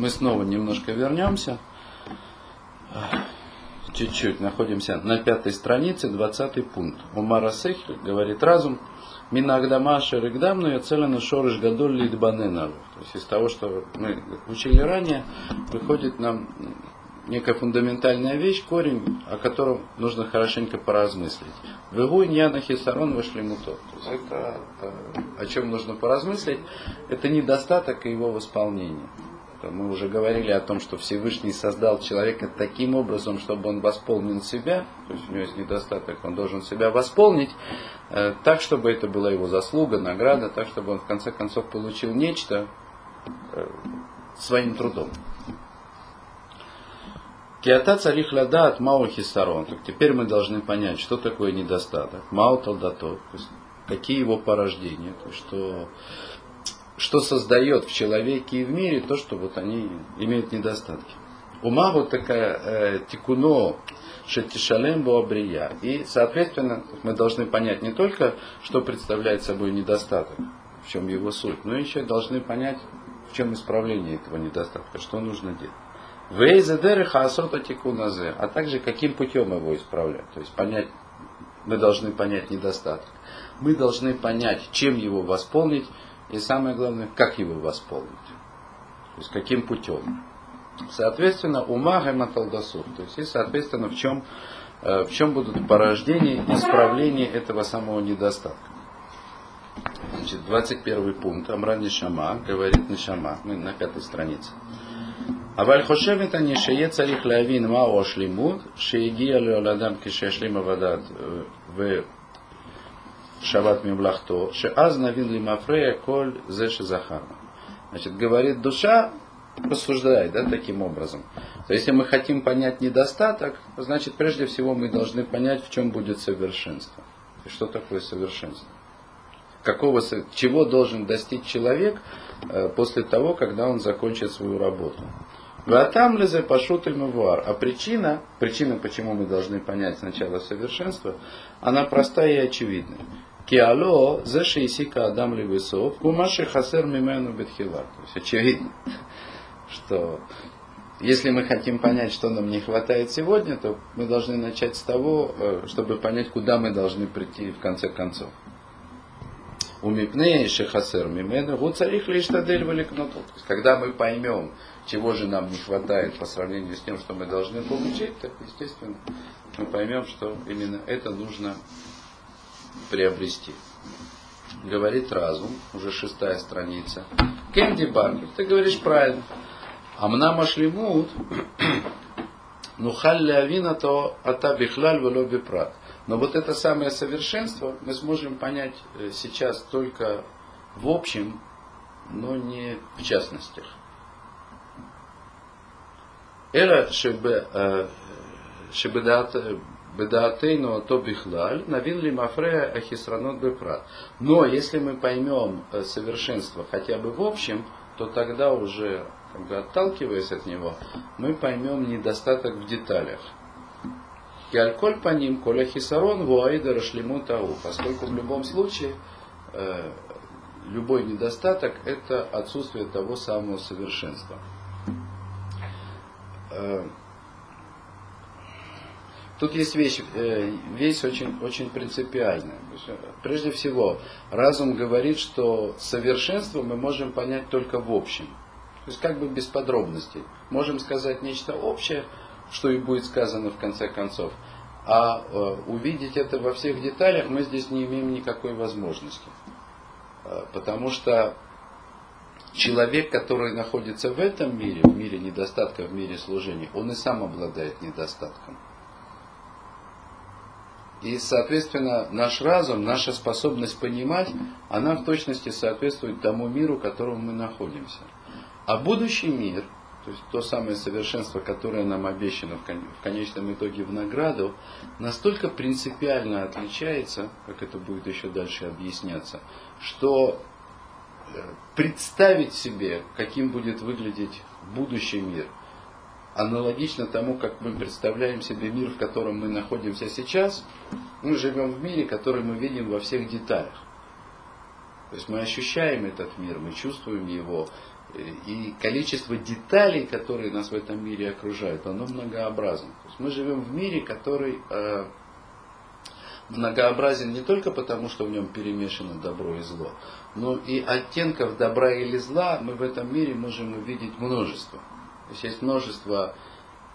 мы снова немножко вернемся. Чуть-чуть находимся на пятой странице, двадцатый пункт. Умара Сехль говорит разум. Минагдама шеригдам, но я целено шорыш гадоль лидбаненару. То есть из того, что мы учили ранее, выходит нам некая фундаментальная вещь, корень, о котором нужно хорошенько поразмыслить. Вегу иньяна хисарон вошли муто. То есть это, о чем нужно поразмыслить, это недостаток его Мы уже говорили о том, что Всевышний создал человека таким образом, чтобы он восполнил себя, то есть у него есть недостаток, он должен себя восполнить, э, так, чтобы это была его заслуга, награда, так, чтобы он в конце концов получил нечто э, своим трудом. Киата царих лада от Мао хисарон. Так теперь мы должны понять, что такое недостаток. Мао талдато, какие его порождения, то, что что создает в человеке и в мире то, что вот они имеют недостатки. Ума вот такая э, тикуно шетишалем буабрия. И, соответственно, мы должны понять не только, что представляет собой недостаток, в чем его суть, но еще должны понять, в чем исправление этого недостатка, что нужно делать. Вейзедеры хаасота тикуназе, а также каким путем его исправлять. То есть понять, мы должны понять недостаток. Мы должны понять, чем его восполнить, и самое главное, как его восполнить. То есть каким путем. Соответственно, ума гематалдасур. То есть и соответственно в чем, э, в чем будут порождения исправления этого самого недостатка. Значит, 21 пункт. Амран Нишама говорит Нишама. Мы на пятой странице. אבל חושבת אני שיהיה צריך להבין מהו השלימות שהגיע לעולם כשהשלים עבודת шабат мимлахто, аз навин лимафрея коль зеши захарна. Значит, говорит душа, рассуждает да, таким образом. То есть, если мы хотим понять недостаток, значит, прежде всего мы должны понять, в чем будет совершенство. И что такое совершенство. Какого, чего должен достичь человек э, после того, когда он закончит свою работу. Ватам лезе пашут и А причина, причина, почему мы должны понять сначала совершенство, она простая и очевидная. Киало за шейсика адам левесов, кумаши хасер мимену бетхила. То есть очевидно, что если мы хотим понять, что нам не хватает сегодня, то мы должны начать с того, э, чтобы понять, куда мы должны прийти в конце концов. У мипней шехасер мимену, вот царих лишь тадель валикноту. Когда мы поймем, чего же нам не хватает по сравнению с тем, что мы должны получить, так естественно мы поймем, что именно это нужно приобрести. Говорит разум, уже шестая страница. Кенди Баркер, ты говоришь правильно. Амна машлимут, ну авина то ата бихлаль вело бипрат. Но вот это самое совершенство мы сможем понять э, сейчас только в общем, но не в частностях. Эра шебе э, шебедат Бедатейну то бихлаль, навин ли мафрея ахисранот бепрат. Но если мы поймем э, совершенство хотя бы в общем, то тогда уже, как бы отталкиваясь от него, мы поймем недостаток в деталях. И альколь по ним, коля хисарон, вуаида рашлиму тау. Поскольку в любом случае э, любой недостаток это отсутствие того самого совершенства. Э, Тут есть вещь, э, вещь очень, очень принципиальная. Прежде всего, разум говорит, что совершенство мы можем понять только в общем. То есть как бы без подробностей. Можем сказать нечто общее, что и будет сказано в конце концов. А э, увидеть это во всех деталях мы здесь не имеем никакой возможности. Э, потому что человек, который находится в этом мире, в мире недостатка, в мире служения, он и сам обладает недостатком. И, соответственно, наш разум, наша способность понимать, она в точности соответствует тому миру, в котором мы находимся. А будущий мир, то есть то самое совершенство, которое нам обещано в конечном итоге в награду, настолько принципиально отличается, как это будет еще дальше объясняться, что э, представить себе, каким будет выглядеть будущий мир – аналогично тому, как мы представляем себе мир, в котором мы находимся сейчас, мы живем в мире, который мы видим во всех деталях. То есть мы ощущаем этот мир, мы чувствуем его, и количество деталей, которые нас в этом мире окружают, оно многообразно. То есть мы живем в мире, который э, многообразен не только потому, что в нем перемешано добро и зло, но и оттенков добра или зла мы в этом мире можем увидеть множество. То есть есть множество,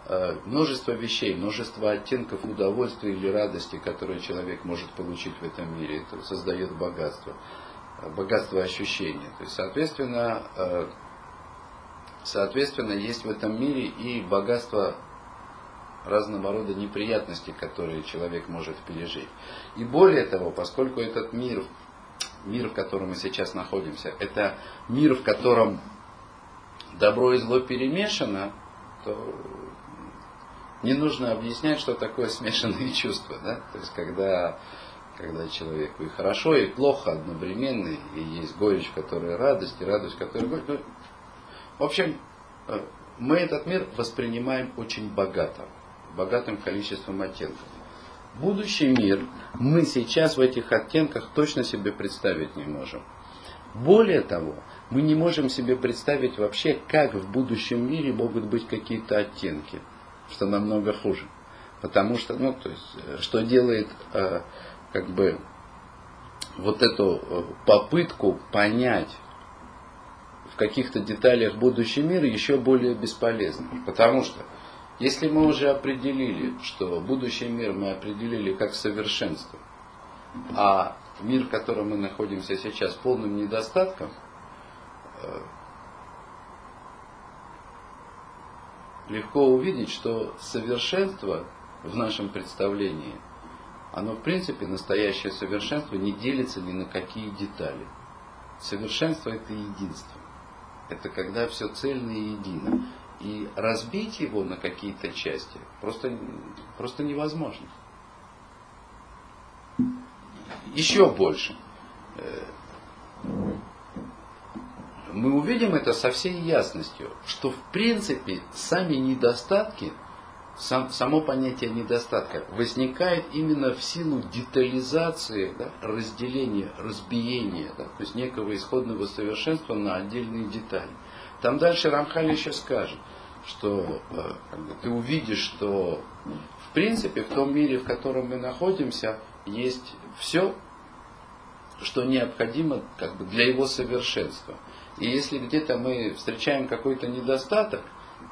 э, множество вещей, множество оттенков удовольствия или радости, которые человек может получить в этом мире. Это создает богатство. Богатство ощущения. То есть, соответственно, э, Соответственно, есть в этом мире и богатство разного рода неприятностей, которые человек может пережить. И более того, поскольку этот мир, мир, в котором мы сейчас находимся, это мир, в котором добро и зло перемешано, то не нужно объяснять, что такое смешанные чувства. Да? То есть, когда, когда человеку и хорошо, и плохо одновременно, и есть горечь, которая радость, и радость, которая горечь. Ну, в общем, э, мы этот мир воспринимаем очень богато, богатым количеством оттенков. Будущий мир мы сейчас в этих оттенках точно себе представить не можем. Более того, мы не можем себе представить вообще, как в будущем мире могут быть какие-то оттенки, что намного хуже. Потому что, ну, то есть, э, что делает, э, как бы, вот эту попытку понять в каких-то деталях будущий мир еще более бесполезным. Потому что если мы уже определили, что будущий мир мы определили как совершенство, а мир, в котором мы находимся сейчас, полным недостатком, э, легко увидеть, что совершенство в нашем представлении, оно в принципе, настоящее совершенство, не делится ни на какие детали. Совершенство это единство это когда все цельно и едино. И разбить его на какие-то части просто, просто невозможно. Еще больше. Мы увидим это со всей ясностью, что в принципе сами недостатки – сам, само понятие недостатка возникает именно в силу детализации, да, разделения, разбиения, да, то есть некого исходного совершенства на отдельные детали. Там дальше Рамхаль еще скажет, что э, ты увидишь, что в принципе в том мире, в котором мы находимся, есть все, что необходимо как бы, для его совершенства. И если где-то мы встречаем какой-то недостаток,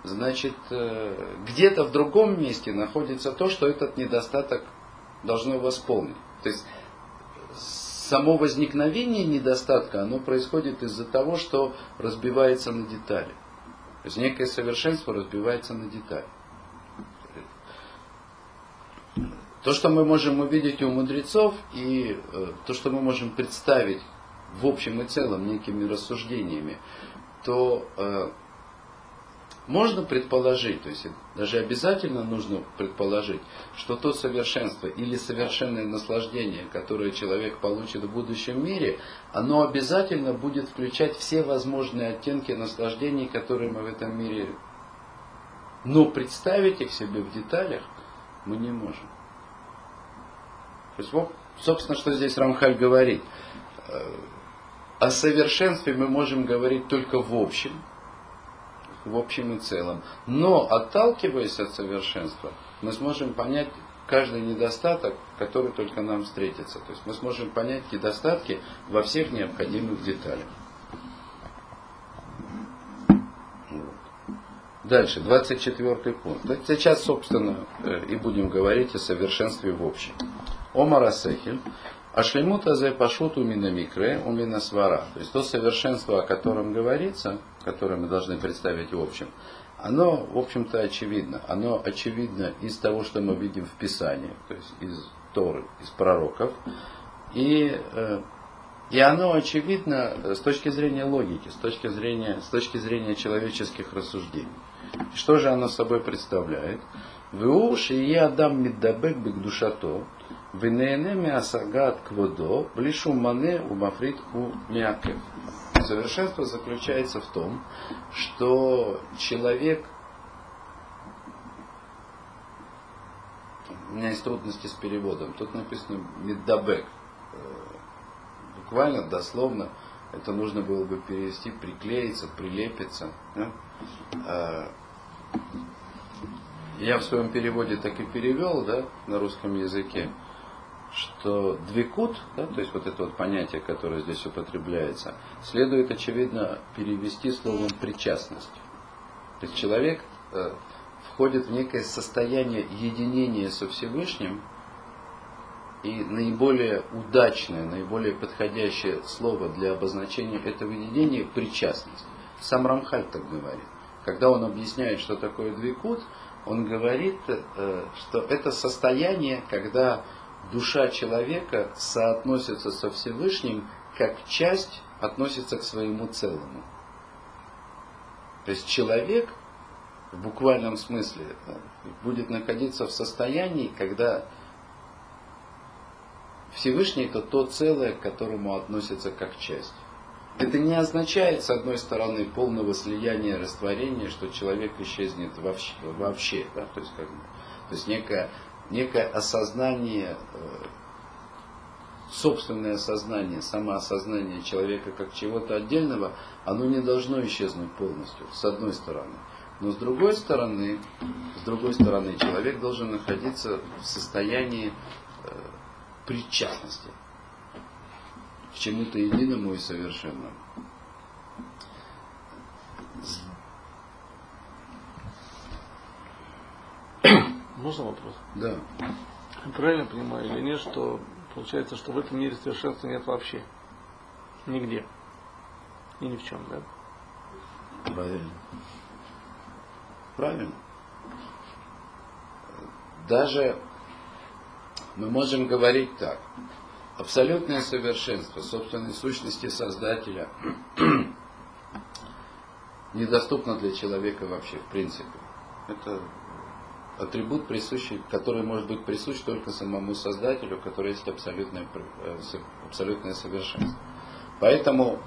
значит, э, где-то в другом месте находится то, что этот недостаток должно восполнить. То есть само возникновение недостатка, оно происходит из-за того, что разбивается на детали. То есть некое совершенство разбивается на детали. То, что мы можем увидеть у мудрецов, и э, то, что мы можем представить в общем и целом некими рассуждениями, то э, можно предположить, то есть даже обязательно нужно предположить, что то совершенство или совершенное наслаждение, которое человек получит в будущем мире, оно обязательно будет включать все возможные оттенки наслаждений, которые мы в этом мире... Но представить их себе в деталях мы не можем. То есть, вот, собственно, что здесь Рамхаль говорит. О совершенстве мы можем говорить только в общем, в общем и целом. Но отталкиваясь от совершенства, мы сможем понять каждый недостаток, который только нам встретится. То есть мы сможем понять недостатки во всех необходимых деталях. Дальше, 24 пункт. Сейчас, собственно, э, и будем говорить о совершенстве в общем. Омар Асехель. Ашлемут азе пашут умина микре, умина свара. То есть то совершенство, о котором говорится, которое мы должны представить в общем, оно, в общем-то, очевидно. Оно очевидно из того, что мы видим в Писании, то есть из Торы, из пророков. И, э, и оно очевидно с точки зрения логики, с точки зрения, с точки зрения человеческих рассуждений. Что же оно собой представляет? Вы и я дам миддабек бек душато, Венене миасагат кводо, блишу мане у мафрит у мякев. Совершенство заключается в том, что человек у меня есть трудности с переводом. Тут написано меддабек. Буквально, дословно, это нужно было бы перевести, приклеиться, прилепиться. А, я в своем переводе так и перевел, да, на русском языке, что двикут, да, то есть вот это вот понятие, которое здесь употребляется, следует, очевидно, перевести словом причастность. То есть человек э, входит в некое состояние единения со Всевышним, и наиболее удачное, наиболее подходящее слово для обозначения этого единения – причастность. Сам Рамхаль так говорит. Когда он объясняет, что такое двикут, он говорит, э, что это состояние, когда душа человека соотносится со Всевышним, как часть относится к своему целому. То есть человек в буквальном смысле будет находиться в состоянии, когда Всевышний это то целое, к которому относится как часть. Это не означает, с одной стороны, полного слияния, растворения, что человек исчезнет вообще, вообще да? то есть, как то есть некое, некое осознание, э, собственное осознание, самоосознание человека как чего-то отдельного, оно не должно исчезнуть полностью, с одной стороны. Но с другой стороны, с другой стороны, человек должен находиться в состоянии э, причастности к чему-то единому и совершенному. Можно вопрос? Да. Правильно понимаю или нет, что получается, что в этом мире совершенства нет вообще? Нигде. И ни в чем, да? Правильно. Правильно. Даже мы можем говорить так. Абсолютное совершенство собственной сущности Создателя недоступно для человека вообще, в принципе. Это атрибут, присущий, который может быть присущ только самому Создателю, который есть абсолютное, э, абсолютное совершенство. Поэтому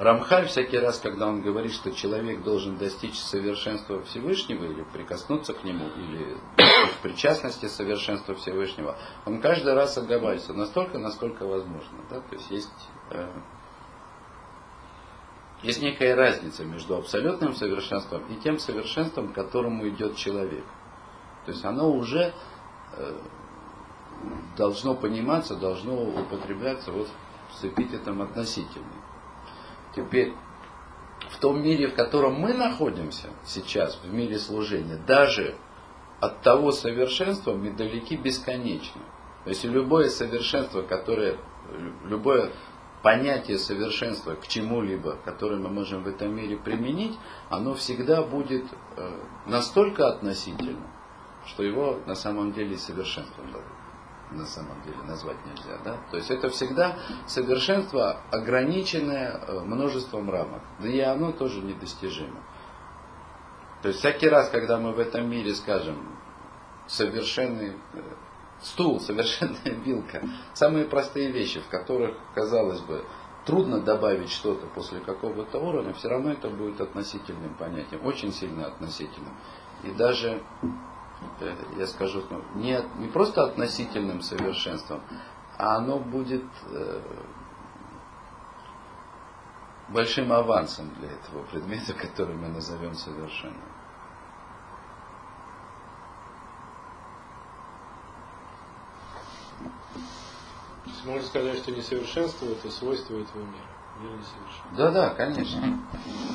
Рамхаль всякий раз, когда он говорит, что человек должен достичь совершенства Всевышнего или прикоснуться к нему, или в причастности совершенства Всевышнего, он каждый раз оговаривается настолько, насколько возможно. Да? То есть есть, э, есть некая разница между абсолютным совершенством и тем совершенством, к которому идет человек. То есть оно уже э, должно пониматься, должно употребляться вот с эпитетом относительный. Теперь, в том мире, в котором мы находимся сейчас, в мире служения, даже от того совершенства мы далеки бесконечно. То есть любое совершенство, которое, любое понятие совершенства к чему-либо, которое мы можем в этом мире применить, оно всегда будет э, настолько относительно, что его на самом деле совершенством на самом деле назвать нельзя. Да? То есть это всегда совершенство, ограниченное э, множеством рамок. Да и оно тоже недостижимо. То есть всякий раз, когда мы в этом мире скажем совершенный э, стул, совершенная вилка, самые простые вещи, в которых, казалось бы, трудно добавить что-то после какого-то уровня, все равно это будет относительным понятием, очень сильно относительным. И даже Э, я скажу, ну, не, не просто относительным совершенством, а оно будет э, большим авансом для этого предмета, который мы назовем совершенным. Можно сказать, что несовершенство это свойство этого мира. Мир Да, да, конечно.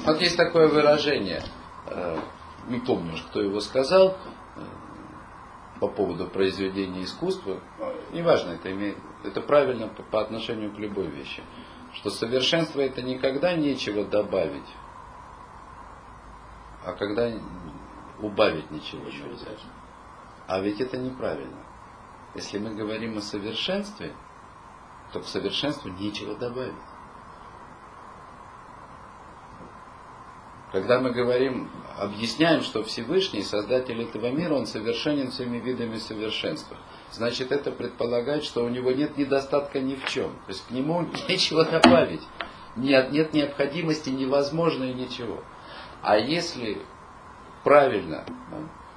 Вот есть такое выражение, э, не помню, кто его сказал, по поводу произведения искусства, неважно, это, имеет, это правильно по, по отношению к любой вещи, что совершенство это никогда нечего добавить, а когда убавить ничего нельзя. А ведь это неправильно. Если мы говорим о совершенстве, то к совершенству нечего добавить. Когда мы говорим, объясняем, что Всевышний, Создатель этого мира, Он совершенен всеми видами совершенства. Значит, это предполагает, что у него нет недостатка ни в чем. То есть к нему нечего добавить. Нет, нет необходимости, невозможно и ничего. А если правильно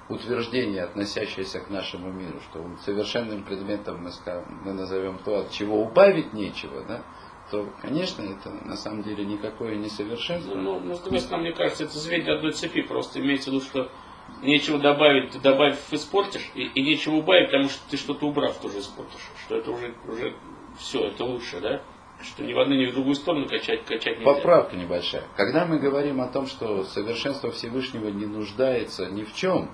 утверждение, относящееся к нашему миру, что совершенным предметом мы, скажем, мы назовем то, от чего убавить нечего, да, то, конечно, это на самом деле никакое не совершенство. Ну, но, с другой стороны, мне кажется, это звенья одной цепи. Просто имеется в виду, что нечего добавить, ты добавив, испортишь, и, и нечего убавить, потому что ты что-то убрав, тоже испортишь. Что это уже, уже все, это лучше, да? Что ни в одну, ни в другую сторону качать, качать нельзя. Поправка небольшая. Когда мы говорим о том, что совершенство Всевышнего не нуждается ни в чем,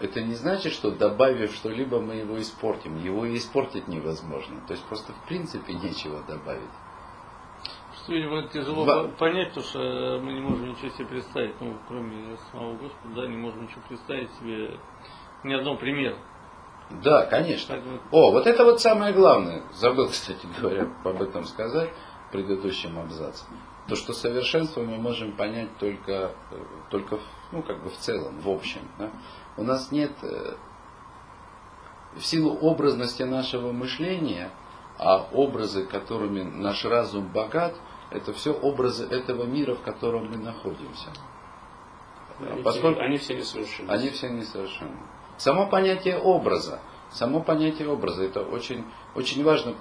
это не значит, что добавив что-либо, мы его испортим. Его и испортить невозможно. То есть просто в принципе нечего добавить. Что, видимо, тяжело Во- понять, потому что мы не можем ничего себе представить, ну, кроме самого Господа, да, не можем ничего представить себе ни одного примера. Да, конечно. Поэтому- О, вот это вот самое главное. Забыл, кстати говоря, об этом сказать в предыдущем абзаце. То, что совершенство мы можем понять только, э, только в- ну, как бы в целом, в общем. да. У нас нет, э, в силу образности нашего мышления, а образы, которыми наш разум богат, это все образы этого мира, в котором мы находимся. Они, Поскольку- все, они все несовершенны. они все несовершенны. Само понятие образа, само понятие образа, это очень, очень важно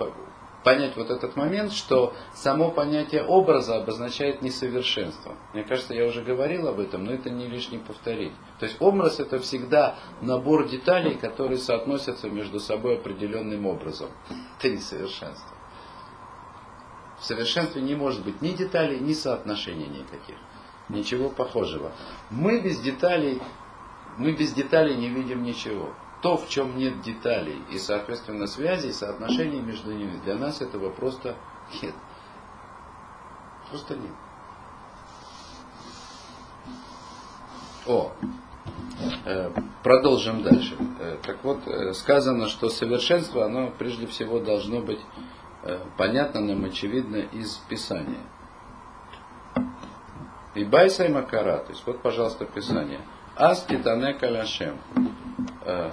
понять вот этот момент, что само понятие образа обозначает несовершенство. Мне кажется, я уже говорил об этом, но это не лишне повторить. То есть образ это всегда набор деталей, которые соотносятся между собой определенным образом. Это несовершенство. В совершенстве не может быть ни деталей, ни соотношений никаких. Ничего похожего. Мы без деталей мы без деталей не видим ничего. То, в чем нет деталей и, соответственно, связей, соотношений между ними, для нас этого просто нет. Просто нет. О, э, продолжим дальше. Э, так вот, э, сказано, что совершенство, оно прежде всего должно быть понятно нам, очевидно, из Писания. И байса и макара, то есть вот, пожалуйста, Писание. Ас китане каляшем. Э,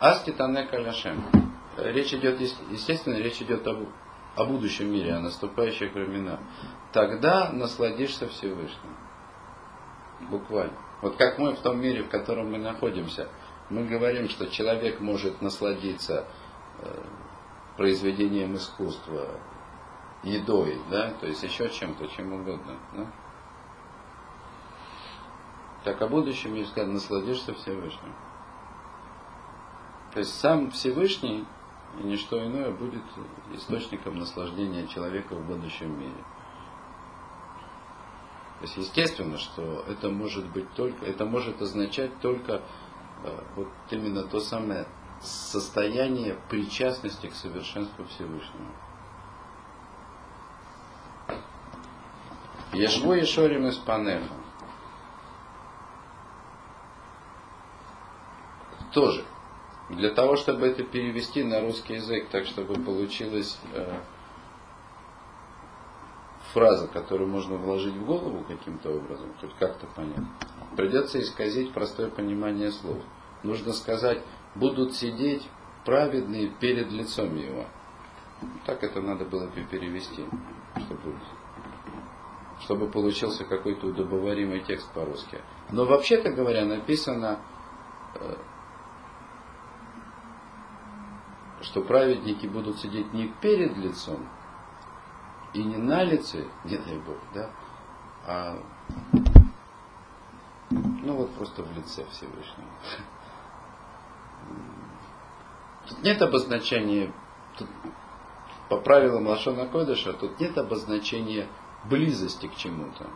Ас китане каляшем. Речь идет, ес- естественно, речь идет об, о будущем мире, о наступающих временах. Тогда насладишься Всевышним. Буквально. Вот как мы в том мире, в котором мы находимся, мы говорим, что человек может насладиться э, произведением искусства, едой, да, то есть еще чем-то, чем угодно. Да? Так о будущем мире сказано, насладишься Всевышним. То есть сам Всевышний и ничто иное будет источником наслаждения человека в будущем мире. То есть естественно, что это может быть только, это может означать только э, вот именно то самое состояние причастности к совершенству Всевышнего. Ешву Ешорим из Панеха. Тоже. Для того, чтобы это перевести на русский язык, так чтобы получилась э, фраза, которую можно вложить в голову каким-то образом, хоть как-то понять, придется исказить простое понимание слов. Нужно сказать, будут сидеть праведные перед лицом его. Так это надо было бы перевести, чтобы, чтобы получился какой-то удобоваримый текст по-русски. Но вообще-то говоря, написано, э, что праведники будут сидеть не перед лицом и не на лице, не дай Бог, да, а ну вот просто в лице Всевышнего. Тут нет обозначения, тут, по правилам Лашона Койдаша, тут нет обозначения близости к чему-то.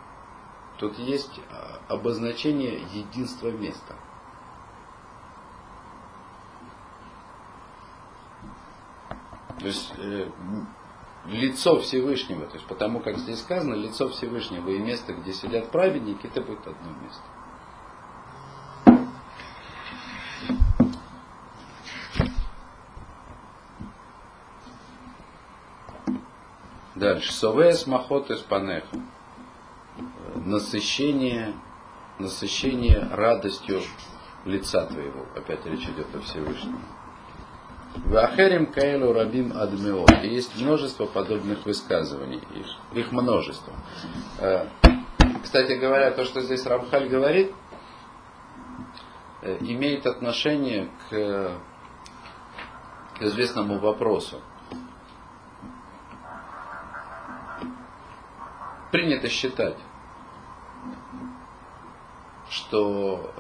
Тут есть а, обозначение единства места. То есть э, лицо Всевышнего, то есть потому как здесь сказано, лицо Всевышнего и место, где сидят праведники, это будет одно место. Дальше. Совес махот из панеха. Насыщение, насыщение радостью лица твоего. Опять речь идет о Всевышнем. Вахерим Каэлу Рабим Адмео. И есть множество подобных высказываний. Их, их множество. Э, Кстати говоря, то, что здесь Рамхаль говорит, э, имеет отношение к, к известному вопросу. принято считать, что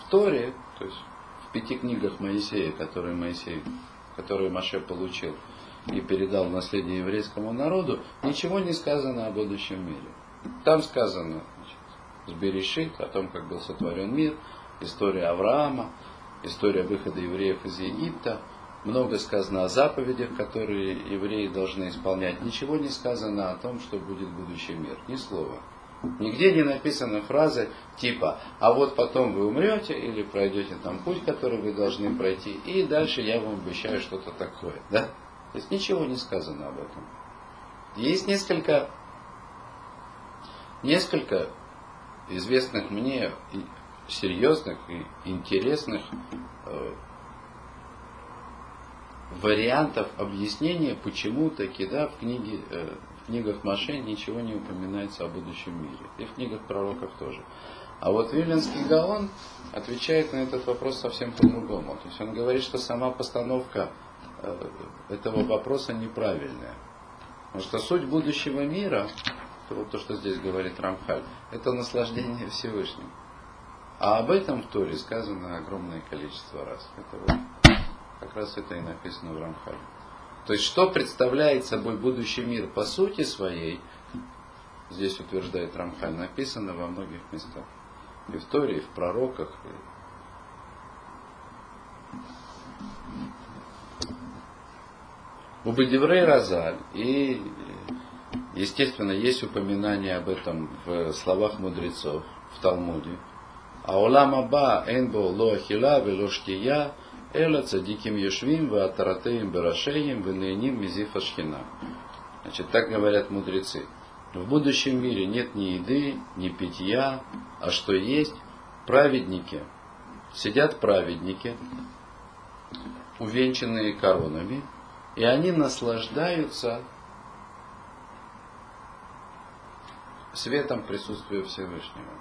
в Торе, то есть пяти книгах Моисея, которые Моисей, которые Маше получил и передал наследие еврейскому народу, ничего не сказано о будущем мире. Там сказано с Берешит, о том, как был сотворен мир, история Авраама, история выхода евреев из Египта, много сказано о заповедях, которые евреи должны исполнять. Ничего не сказано о том, что будет будущий мир. Ни слова. Нигде не написаны фразы типа, а вот потом вы умрете или пройдете там путь, который вы должны пройти, и дальше я вам обещаю что-то такое. Да? То есть ничего не сказано об этом. Есть несколько, несколько известных мне серьезных и интересных э, вариантов объяснения, почему таки да, в, книге, э, в книгах Маше ничего не упоминается о будущем мире. И в книгах пророков тоже. А вот Виленский Гаон отвечает на этот вопрос совсем по-другому. То есть он говорит, что сама постановка э, этого вопроса неправильная. Потому что суть будущего мира, то, что здесь говорит Рамхаль, это наслаждение Всевышним. А об этом в Торе сказано огромное количество раз. Это вот как раз это и написано в Рамхале. То есть, что представляет собой будущий мир по сути своей, здесь утверждает Рамхаль, написано во многих местах. И в Торе, и в пророках. У Бедеврей Розаль и, естественно, есть упоминание об этом в словах мудрецов, в Талмуде. А улам аба энбо ло ахила вело штия Эла цадиким ешвим, ва атаратеем барашеем, венеяним мизифа шхина. Значит, так говорят мудрецы. В будущем мире нет ни еды, ни питья, а что есть? Праведники. Сидят праведники, увенчанные коронами, и они наслаждаются светом присутствия Всевышнего.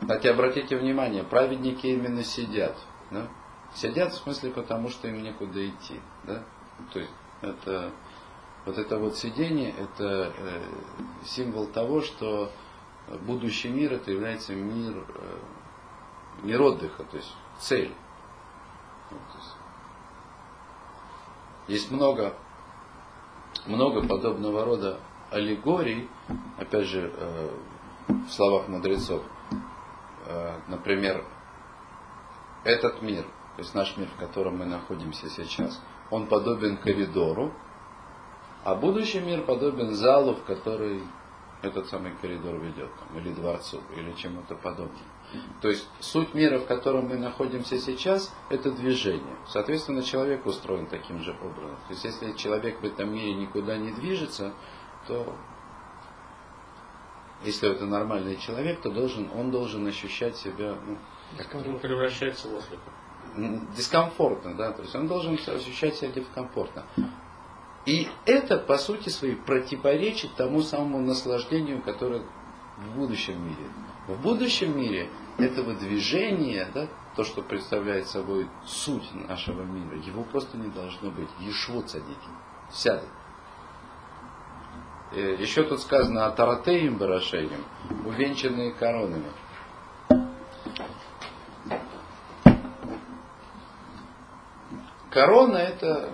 Кстати, обратите внимание, праведники именно сидят. Да? Сидят в смысле потому, что им некуда идти. Да? То есть это, вот это вот сидение, это э, символ того, что будущий мир это является мир, э, мир отдыха, то есть цель. Вот, то есть, есть много, много подобного рода аллегорий, опять же, э, в словах мудрецов. Э, например, этот мир – то есть наш мир, в котором мы находимся сейчас, он подобен коридору, а будущий мир подобен залу, в который этот самый коридор ведет, там, или дворцу, или чему-то подобному. То есть суть мира, в котором мы находимся сейчас, это движение. Соответственно, человек устроен таким же образом. То есть если человек в этом мире никуда не движется, то если это нормальный человек, то должен, он должен ощущать себя ну, как он превращается в ослика дискомфортно, да, то есть он должен ощущать себя дискомфортно. И это, по сути своей, противоречит тому самому наслаждению, которое в будущем мире. В будущем мире этого движения, да, то, что представляет собой суть нашего мира, его просто не должно быть. Ешвот садики, сядут. Э, Еще тут сказано о таратеем барашеем, увенчанные коронами. Корона это,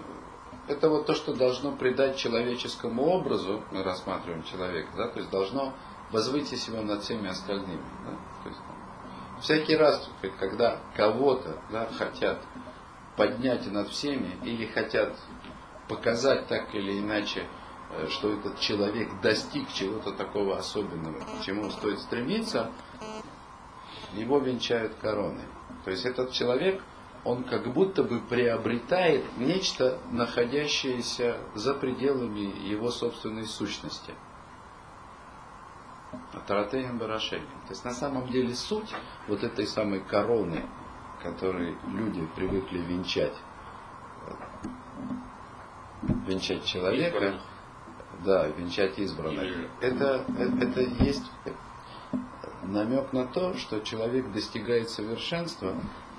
это вот то, что должно придать человеческому образу, мы рассматриваем человека, да, то есть должно возвысить его над всеми остальными. Да, то есть, всякий раз, когда кого-то да, хотят поднять над всеми или хотят показать так или иначе, э, что этот человек достиг чего-то такого особенного, к чему стоит стремиться, его венчают короной. То есть этот человек – он как будто бы приобретает нечто, находящееся за пределами его собственной сущности. Таратеем Барашелем. То есть на самом деле суть вот этой самой короны, которой люди привыкли венчать, венчать человека, да, венчать избранных, это, это есть намек на то, что человек достигает совершенства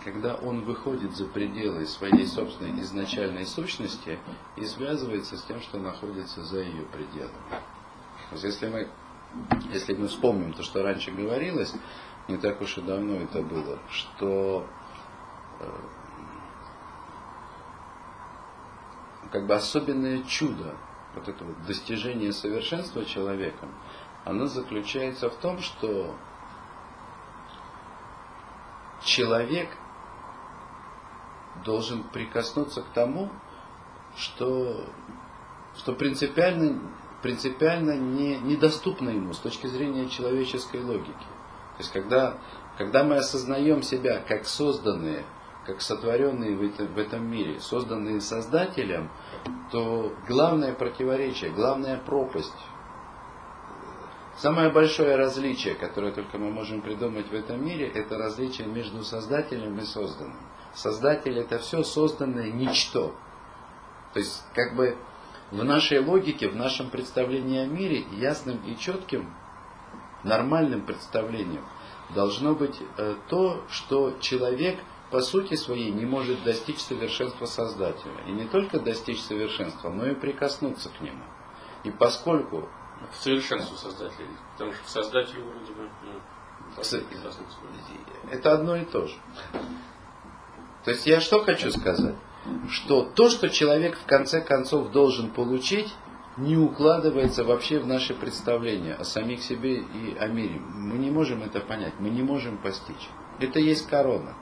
когда он выходит за пределы своей собственной изначальной сущности и связывается с тем, что находится за ее пределами. То если мы если мы вспомним то, что раньше говорилось, не так уж и давно это было, что э, как бы особенное чудо, вот это вот достижение совершенства человеком, оно заключается в том, что человек должен прикоснуться к тому, что, что принципиально, принципиально не, недоступно ему с точки зрения человеческой логики. То есть, когда, когда мы осознаем себя как созданные, как сотворенные в этом, в этом мире, созданные Создателем, то главное противоречие, главная пропасть, самое большое различие, которое только мы можем придумать в этом мире, это различие между Создателем и созданным. Создатель это все созданное ничто. То есть, как бы в нашей логике, в нашем представлении о мире, ясным и четким, нормальным представлением, должно быть э, то, что человек по сути своей не может достичь совершенства Создателя. И не только достичь совершенства, но и прикоснуться к нему. И поскольку... К совершенству Создателя. Потому что к Создателю вроде бы... Ну, это одно и то же. То есть я что хочу сказать? Что то, что человек в конце концов должен получить, не укладывается вообще в наши представления о самих себе и о мире. Мы не можем это понять, мы не можем постичь. Это есть корона.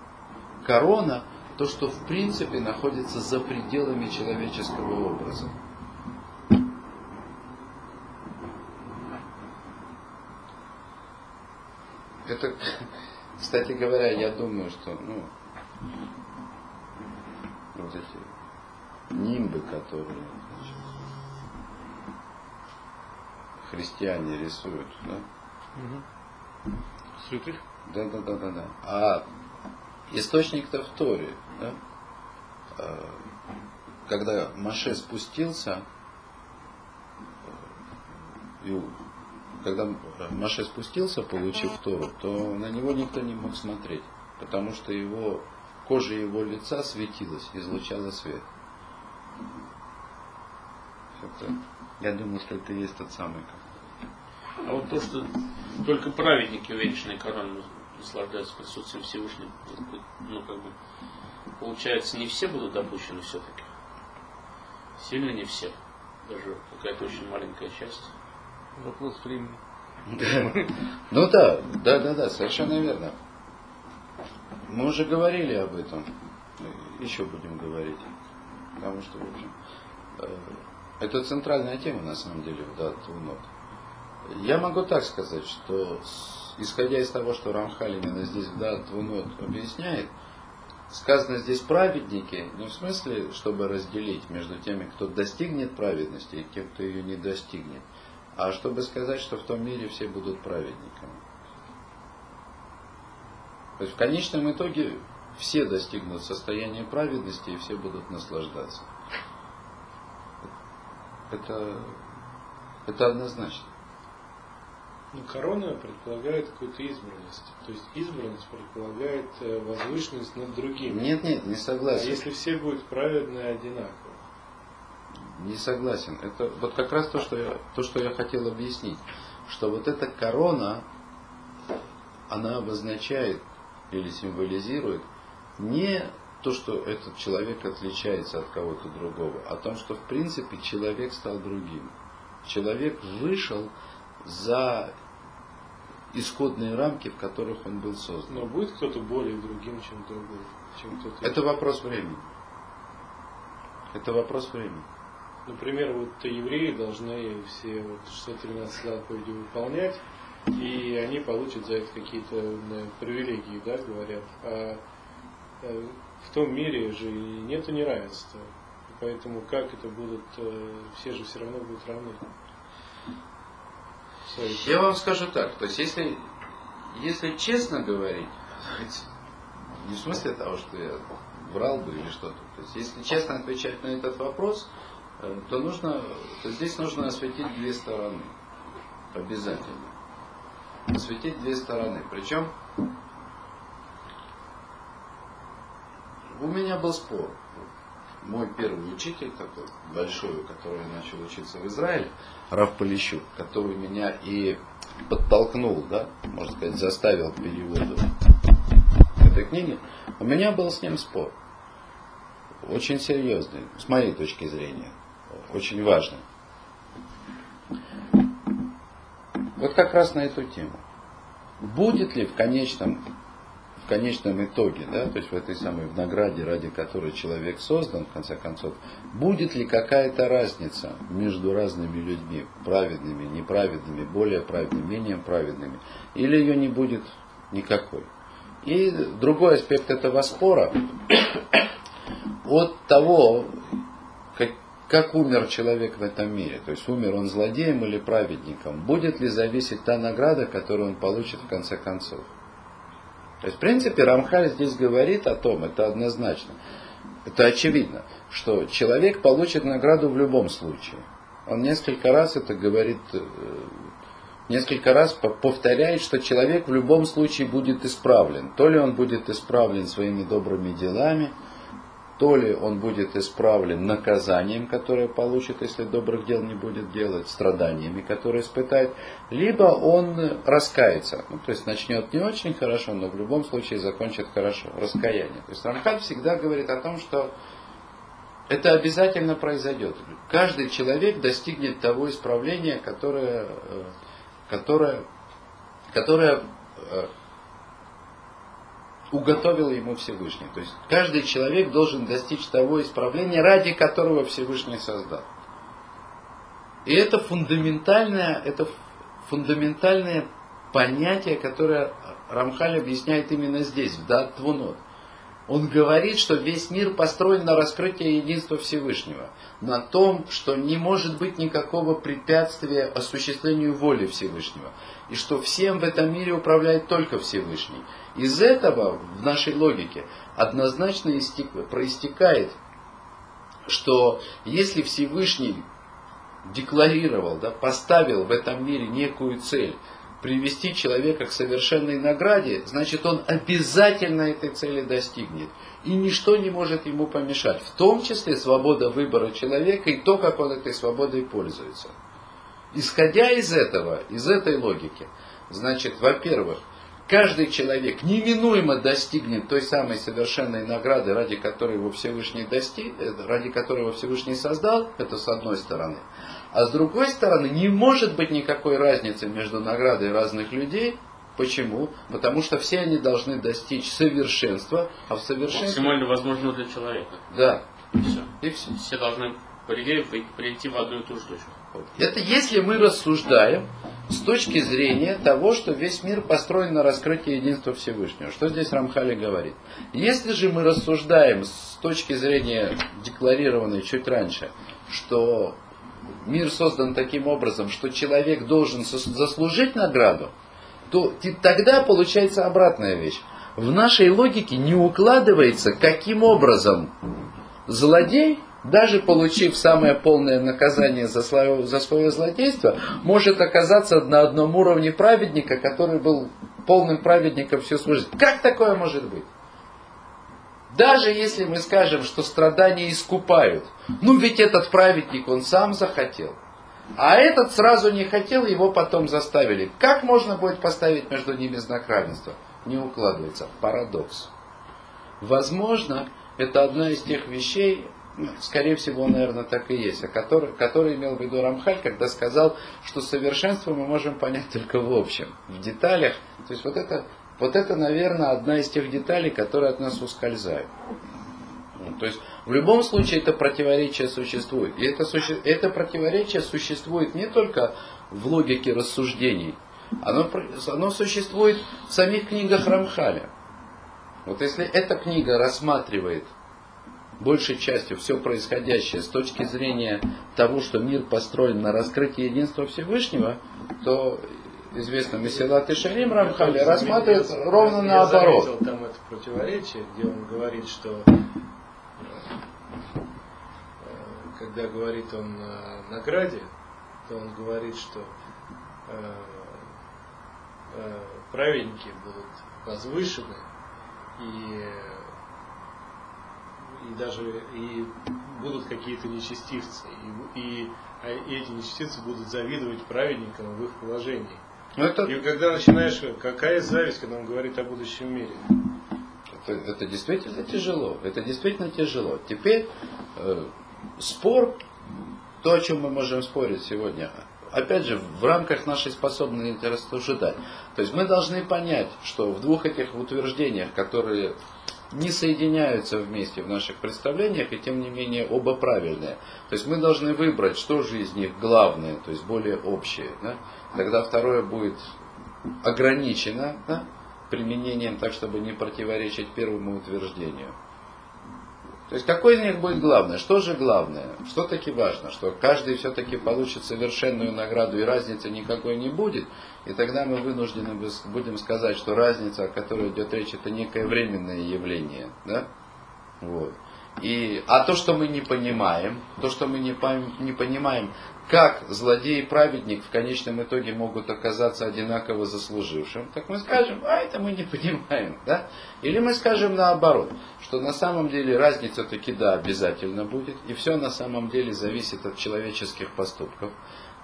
Корона – то, что в принципе находится за пределами человеческого образа. Это, кстати говоря, я думаю, что ну, вот эти нимбы, которые значит, христиане рисуют, да? Угу. Святых? Да, да, да, да, да. А источник-то в Торе, да? А, когда Маше спустился, и когда Маше спустился, получив Тору, то на него никто не мог смотреть, потому что его кожа его лица светилась, излучала свет. Это, я думаю, что это и есть тот самый. А вот то, что только праведники, увенчанные короной, наслаждаются присутствием Всевышнего, ну, как бы, получается, не все будут допущены все-таки. Сильно не все. Даже какая-то очень маленькая часть. Вопрос времени. Ну да, да, да, да, совершенно верно. Мы уже говорили об этом. Еще будем говорить. Потому что, в общем, э, это центральная тема, на самом деле, в Дат Нот. Я могу так сказать, что исходя из того, что Рамхаль здесь в Дат Нот объясняет, сказано здесь праведники, не в смысле, чтобы разделить между теми, кто достигнет праведности и тем, кто ее не достигнет, а чтобы сказать, что в том мире все будут праведниками. То есть в конечном итоге все достигнут состояния праведности и все будут наслаждаться. Это, это однозначно. Ну, корона предполагает какую-то избранность. То есть избранность предполагает э, возвышенность над другими. Нет, нет, не согласен. А если все будут праведные одинаково? Не согласен. Это вот как раз то, что я, то, что я хотел объяснить. Что вот эта корона, она обозначает или символизирует не то, что этот человек отличается от кого-то другого, а том, что в принципе человек стал другим. Человек вышел за исходные рамки, в которых он был создан. Но будет кто-то более другим, чем другой? Чем кто-то Это вопрос времени. Это вопрос времени. Например, вот евреи должны все вот 613 заповедей выполнять, и они получат за это какие-то привилегии, да, говорят. А э, в том мире же нету неравенства. Поэтому как это будут, э, все же все равно будут равны. Я вам скажу так, то есть если, если честно говорить, не в смысле того, что я врал бы или что-то, то есть если честно отвечать на этот вопрос, э, то нужно, то здесь нужно осветить две стороны. Обязательно осветить две стороны. Причем у меня был спор. Мой первый учитель, такой большой, у которого я начал учиться в Израиле, Раф Полищук, который меня и подтолкнул, да, можно сказать, заставил к переводу этой книги, у меня был с ним спор. Очень серьезный, с моей точки зрения. Очень важный. Вот как раз на эту тему. Будет ли в конечном, в конечном итоге, да, то есть в этой самой в награде, ради которой человек создан, в конце концов, будет ли какая-то разница между разными людьми, праведными, неправедными, более праведными, менее праведными, или ее не будет никакой. И другой аспект этого спора от того, как, умер человек в этом мире. То есть умер он злодеем или праведником. Будет ли зависеть та награда, которую он получит в конце концов. То есть, в принципе, Рамхаль здесь говорит о том, это однозначно, это очевидно, что человек получит награду в любом случае. Он несколько раз это говорит, э, несколько раз повторяет, что человек в любом случае будет исправлен. То ли он будет исправлен своими добрыми делами, то ли он будет исправлен наказанием, которое получит, если добрых дел не будет делать, страданиями, которые испытает, либо он раскается. Ну, то есть начнет не очень хорошо, но в любом случае закончит хорошо. Раскаяние. То есть Рамхаль всегда говорит о том, что это обязательно произойдет. Каждый человек достигнет того исправления, которое, э, которое, которое э, уготовил ему Всевышний. То есть каждый человек должен достичь того исправления, ради которого Всевышний создал. И это фундаментальное, это фундаментальное понятие, которое Рамхаль объясняет именно здесь, в Дат Твунот. Он говорит, что весь мир построен на раскрытии единства Всевышнего, на том, что не может быть никакого препятствия осуществлению воли Всевышнего, и что всем в этом мире управляет только Всевышний. Из этого в нашей логике однозначно проистекает, что если Всевышний декларировал, да, поставил в этом мире некую цель, привести человека к совершенной награде, значит он обязательно этой цели достигнет. И ничто не может ему помешать. В том числе свобода выбора человека и то, как он этой свободой пользуется. Исходя из этого, из этой логики, значит, во-первых, каждый человек неминуемо достигнет той самой совершенной награды, ради которой его Всевышний достиг, э, ради которой его Всевышний создал, это с одной стороны. А с другой стороны, не может быть никакой разницы между наградой разных людей. Почему? Потому что все они должны достичь совершенства, а в совершенстве... Максимально возможно для человека. Да. И все. И все. Все должны по идее прийти в одну и ту же точку. Это если мы рассуждаем с точки зрения того, что весь мир построен на раскрытии единства Всевышнего. Что здесь Рамхали говорит? Если же мы рассуждаем с точки зрения декларированной чуть раньше, что мир создан таким образом, что человек должен заслужить награду, то тогда получается обратная вещь. В нашей логике не укладывается, каким образом злодей даже получив самое полное наказание за свое, за свое злодейство, может оказаться на одном уровне праведника, который был полным праведником всю свою жизнь. Как такое может быть? Даже если мы скажем, что страдания искупают, ну ведь этот праведник, он сам захотел. А этот сразу не хотел, его потом заставили. Как можно будет поставить между ними знак равенства? Не укладывается. Парадокс. Возможно, это одна из тех вещей, скорее всего, наверное, так и есть, а который, который имел в виду Рамхаль, когда сказал, что совершенство мы можем понять только в общем, в деталях. То есть вот это, вот это, наверное, одна из тех деталей, которые от нас ускользают. Ну, то есть в любом случае это противоречие существует. И это, это противоречие существует не только в логике рассуждений, оно, оно существует в самих книгах Рамхаля. Вот если эта книга рассматривает большей частью все происходящее с точки зрения того, что мир построен на раскрытии единства Всевышнего, то известно Месилат и Шарим Рамхали рассматривает ровно я наоборот. Я там это противоречие, где он говорит, что э, когда говорит он о награде, то он говорит, что э, э, праведники будут возвышены и и даже и будут какие-то нечестивцы, и, и, а эти нечестивцы будут завидовать праведникам в их положении. Ну, это, И когда начинаешь, какая зависть, когда он говорит о будущем мире? это, это действительно тяжело. Это действительно тяжело. Теперь э, спор, то, о чем мы можем спорить сегодня, опять же, в рамках нашей способности рассуждать. То есть мы должны понять, что в двух этих утверждениях, которые не соединяются вместе в наших представлениях, и тем не менее оба правильные. То есть мы должны выбрать, что же из них главное, то есть более общее. Да? Тогда второе будет ограничено да? применением так, чтобы не противоречить первому утверждению. То есть какой из них будет главное? Что же главное? Что таки важно? Что каждый все-таки получит совершенную награду и разницы никакой не будет. И тогда мы вынуждены будем сказать, что разница, о которой идет речь, это некое временное явление. Да? Вот. И, а то, что мы не понимаем, то, что мы не, не понимаем, как злодей и праведник в конечном итоге могут оказаться одинаково заслужившим, так мы скажем, а это мы не понимаем. Да? Или мы скажем наоборот, что на самом деле разница таки да, обязательно будет, и все на самом деле зависит от человеческих поступков.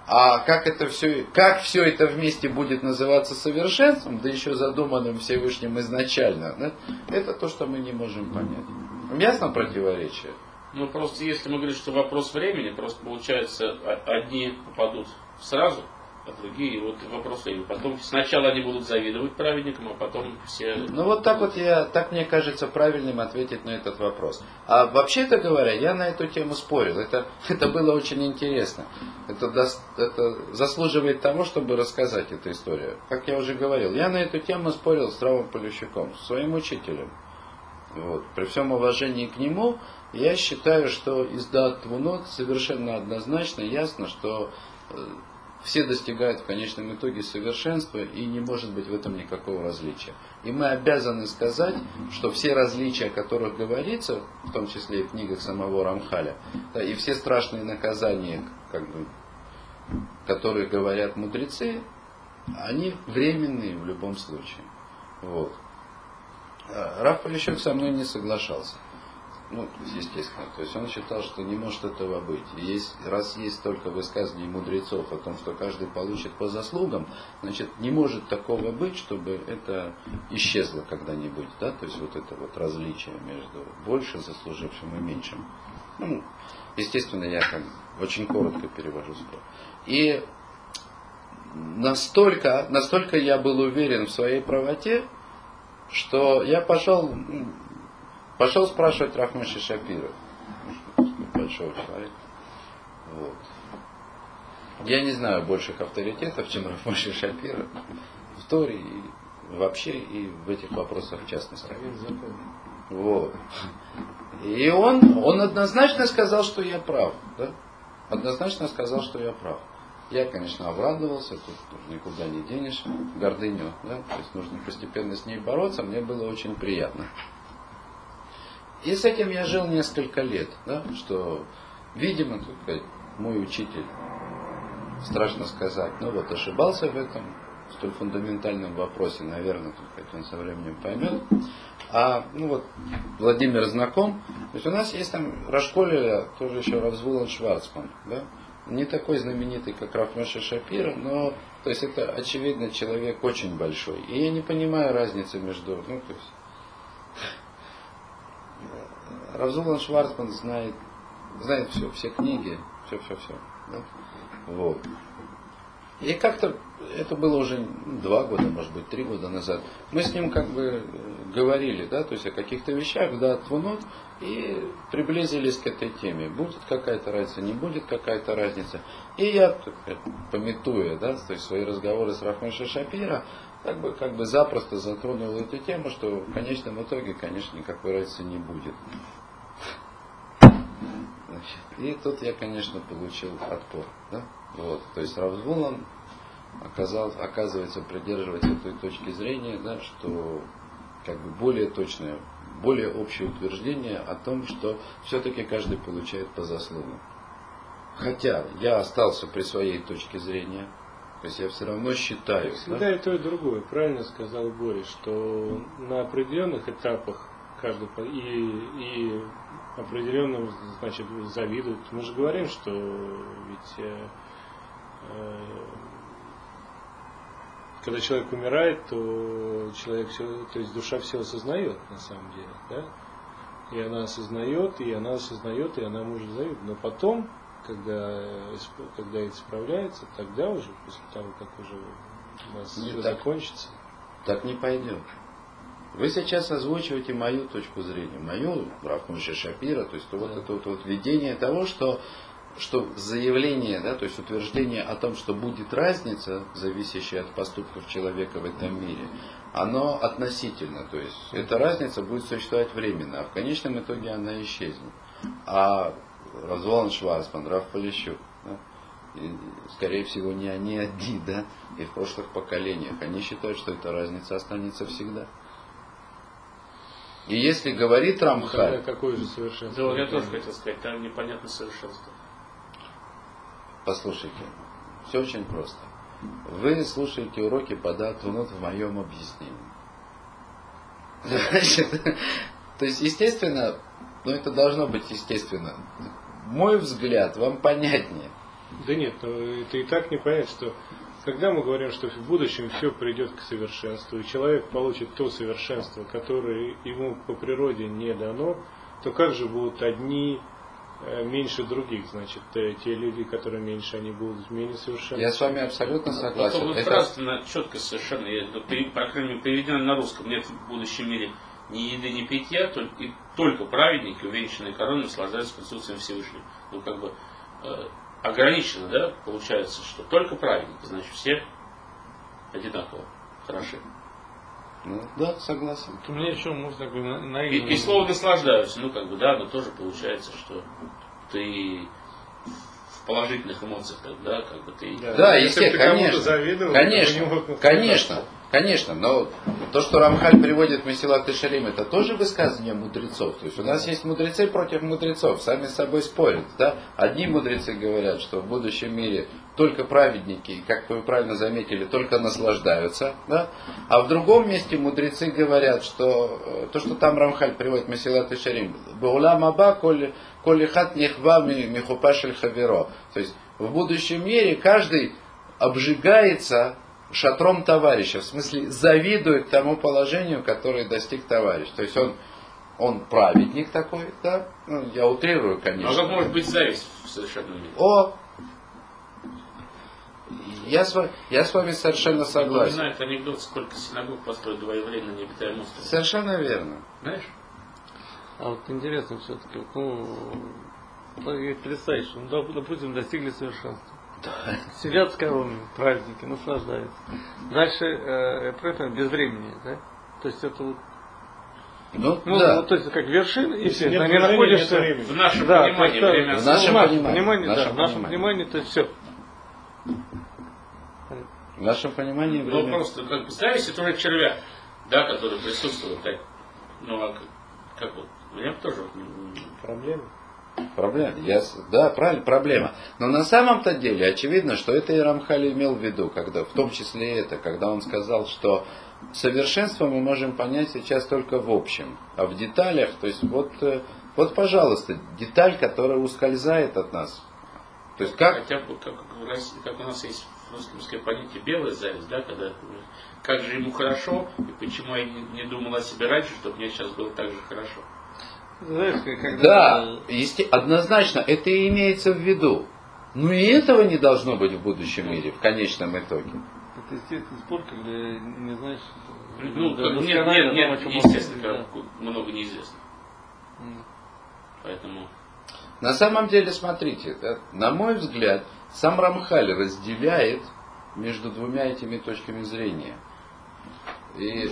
А как это все, как все это вместе будет называться совершенством, да еще задуманным Всевышним изначально, да, это то, что мы не можем понять. Ясно противоречие? Ну, просто если мы говорим, что вопрос времени, просто получается, одни попадут сразу, а другие, вот вопрос времени. Потом сначала они будут завидовать праведникам, а потом все... Ну вот так вот я, так мне кажется правильным ответить на этот вопрос. А вообще-то говоря, я на эту тему спорил. Это, это было очень интересно. Это, даст, это заслуживает того, чтобы рассказать эту историю. Как я уже говорил, я на эту тему спорил с Равом Полющуком, своим учителем. Вот. При всем уважении к нему, я считаю, что из дат Твунот совершенно однозначно ясно, что э, все достигают в конечном итоге совершенства, и не может быть в этом никакого различия. И мы обязаны сказать, что все различия, о которых говорится, в том числе и в книгах самого Рамхаля, да, и все страшные наказания, как бы, которые говорят мудрецы, они временные в любом случае. Вот. А Раф Полищук со мной не соглашался. Ну, естественно. То есть он считал, что не может этого быть. Есть, раз есть только высказывание мудрецов о том, что каждый получит по заслугам, значит, не может такого быть, чтобы это исчезло когда-нибудь. Да? То есть вот это вот различие между больше заслужившим и меньшим. Ну, естественно, я как очень коротко перевожу спор. И настолько, настолько я был уверен в своей правоте, что я пошел Пошел спрашивать Рахмаши Шапира. Большого человека. Вот. Я не знаю больших авторитетов, чем Рахмаши Шапира. В Торе и вообще, и в этих вопросах в частности. Вот. И он, он однозначно сказал, что я прав. Да? Однозначно сказал, что я прав. Я, конечно, обрадовался, тут никуда не денешь гордыню, да? то есть нужно постепенно с ней бороться, мне было очень приятно. И с этим я жил несколько лет, да, что, видимо, сказать, мой учитель, страшно сказать, ну вот ошибался в этом столь фундаментальном вопросе, наверное, сказать, он со временем поймет. А, ну вот, Владимир знаком, то есть у нас есть там Рашколеля, тоже еще Равзвулан Шварцман, да, не такой знаменитый, как Рафмаша Шапира, но, то есть это, очевидно, человек очень большой. И я не понимаю разницы между, ну, то есть, Равзулан Шварцман знает, знает все, все книги, все, все, все. Да? Вот. И как-то это было уже два года, может быть, три года назад. Мы с ним как бы говорили, да, то есть о каких-то вещах, да, твунут, и приблизились к этой теме. Будет какая-то разница, не будет какая-то разница. И я, пометуя, да, то есть свои разговоры с Рахмаша Шапира, как бы, как бы запросто затронул эту тему, что в конечном итоге, конечно, никакой разницы не будет. И тут я, конечно, получил отпор. Да? Вот, то есть Равзвулан оказал, оказывается придерживается той точки зрения, да, что как бы более точное, более общее утверждение о том, что все-таки каждый получает по заслугам. Хотя я остался при своей точке зрения, то есть я все равно считаю. Всегда да? и то, и другое. Правильно сказал Борис, что на определенных этапах каждый и, и определенно значит, завидуют. Мы же говорим, что ведь э, э, когда человек умирает, то человек все, то есть душа все осознает на самом деле, да? И она осознает, и она осознает, и она может завидеть. Но потом, когда, когда это справляется, тогда уже, после того, как уже у нас Не все так. закончится, Так не пойдет. Вы сейчас озвучиваете мою точку зрения, мою, Рафмуша Шапира, то есть вот это вот, вот видение того, что, что заявление, да, то есть утверждение о том, что будет разница, зависящая от поступков человека в этом мире, оно относительно, то есть эта разница будет существовать временно, а в конечном итоге она исчезнет. А Разволан Шварцман, Раф Полищук, да, и, скорее всего, не они одни, да, и в прошлых поколениях. Они считают, что эта разница останется всегда. И если говорит тогда Рамхаль, какое же совершенство? Да, я тоже хотел сказать, там непонятно совершенство. Послушайте, все очень просто. Вы слушаете уроки по датвунут в моем объяснении. Значит, то есть, естественно, ну это должно быть естественно. Мой взгляд вам понятнее. Да нет, ну, это и так не понять, что когда мы говорим, что в будущем все придет к совершенству, и человек получит то совершенство, которое ему по природе не дано, то как же будут одни меньше других? Значит, э, те люди, которые меньше, они будут менее совершенны. Я с вами абсолютно согласен. Вот, вот Это- она четко совершенно, я, ну, по крайней мере, переведена на русском. Нет в будущем мире ни еды, ни питья, только, и только праведники, увенчанные короной, наслаждаются присутствием Всевышнего. Ну, как бы э, ограничено, да, получается, что только праведники, значит, все одинаково хороши. Ну, да, согласен. У меня еще можно как бы на- И, и слово наслаждаются, ну, как бы, да, но тоже получается, что ты в положительных эмоциях, тогда, как бы ты... Да, Если бы естественно, ты кому-то конечно. завидовал, Конечно, конечно, конечно. Но то, что Рамхаль приводит в Месилат и Шарим, это тоже высказывание мудрецов. То есть у нас есть мудрецы против мудрецов, сами с собой спорят. Да? Одни мудрецы говорят, что в будущем мире только праведники, как вы правильно заметили, только наслаждаются. Да? А в другом месте мудрецы говорят, что э, то, что там Рамхаль приводит в Месилат и Шарим, «Баулам аба коль коль хат нехва ми- михупашель хаверо». То есть в будущем мире каждый обжигается шатром товарища, в смысле завидует тому положению, которое достиг товарищ. То есть он, он праведник такой, да, ну, я утрирую, А конечно. как может быть зависть в совершенном мире? О, я с, вами, я с вами совершенно Не согласен. знаю, анекдот, сколько синагог построили два еврея на необитаемом острове. Совершенно верно. Знаешь? А вот интересно все-таки, ну, что, ну, доп- допустим, достигли совершенства. Сидят с коровами, праздники, наслаждаются. Дальше, э, при этом безвременение, да? То есть это вот, Ну, ну, да. вот, то есть как вершина, и все, там не находишься. времени. В нашем Да, понимании то есть, время да, В нашем в нашем понимании, понимании, в да, нашем в нашем понимании. то есть все. В нашем понимании Ну, время... просто, как бы, это уже червяк, да, который присутствует. Так. Ну, а как, как вот, у меня тоже Проблема. Проблема. Я, да, правильно, проблема. Но на самом-то деле очевидно, что это и Рамхаль имел в виду, когда, в том числе это, когда он сказал, что совершенство мы можем понять сейчас только в общем, а в деталях, то есть вот, э, вот, пожалуйста, деталь, которая ускользает от нас. То есть как, Хотя бы, как, в как у нас есть в русском понятие белая зависть, да, когда э, как же ему хорошо, и почему я не, не думал о себе раньше, чтобы мне сейчас было так же хорошо. Знаешь, когда... да, есте- однозначно, это и имеется в виду. Но и этого не должно быть в будущем мире, в конечном итоге. Это естественный спор, когда не знаешь... Ну, да, как- нет, нет, том, о нет, чем естественно, как много неизвестно. да. М. Поэтому На самом деле, смотрите, да, на мой взгляд, сам Рамхаль разделяет между двумя этими точками зрения. И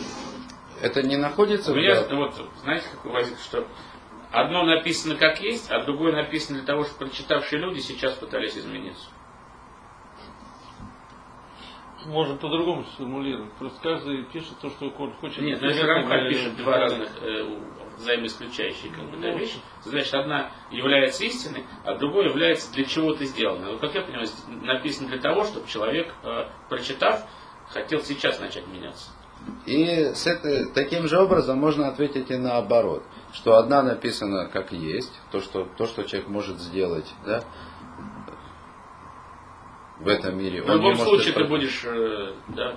это не находится у в меня, да- вот, знаете, как возник, что одно написано как есть, а другое написано для того, чтобы прочитавшие люди сейчас пытались измениться. Можно по-другому сформулировать. Просто каждый пишет то, что он хочет. Нет, ну если Рамхаль пишет два разных э, взаимоисключающие как бы, да, Ну, вещи, значит, одна является истиной, а другое является для чего-то сделанной. Вот как я понимаю, написано для того, чтобы человек, э, прочитав, хотел сейчас начать меняться. И с это- таким же образом можно ответить и наоборот, что одна написана как есть, то, что, то, что человек может сделать да, в этом мире. В любом случае ты будешь э, да,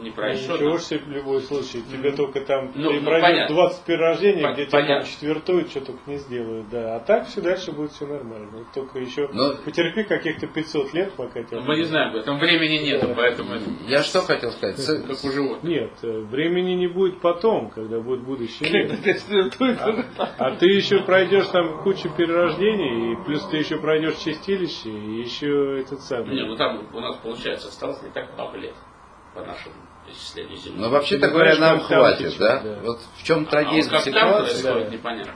не пройшов. Ничего себе в любом случае. Тебе только там Ну, ты ну, пройдешь понятно. 21 рождения, Пон- где тебя понятно. там четвертуют, что только не сделают, да. А так все дальше будет все нормально. Вот Только еще Но- потерпи каких-то 500 лет, пока тебя... Мы не знаем об этом. Времени нету, поэтому это Я что хотел сказать? С- как у животных. Нет, э, времени не будет потом, когда будет. Когда четвертует, А ты еще пройдешь там кучу перерождений, и плюс ты еще пройдешь чистилище, и еще этот самый. Не, ну там у нас получается осталось не так много лет по нашему исчислению Земли. Но вообще-то говоря, нам хватит, течет, да? да. Вот в чем А вот трагизм как там ситуации? происходит, да. непонятно.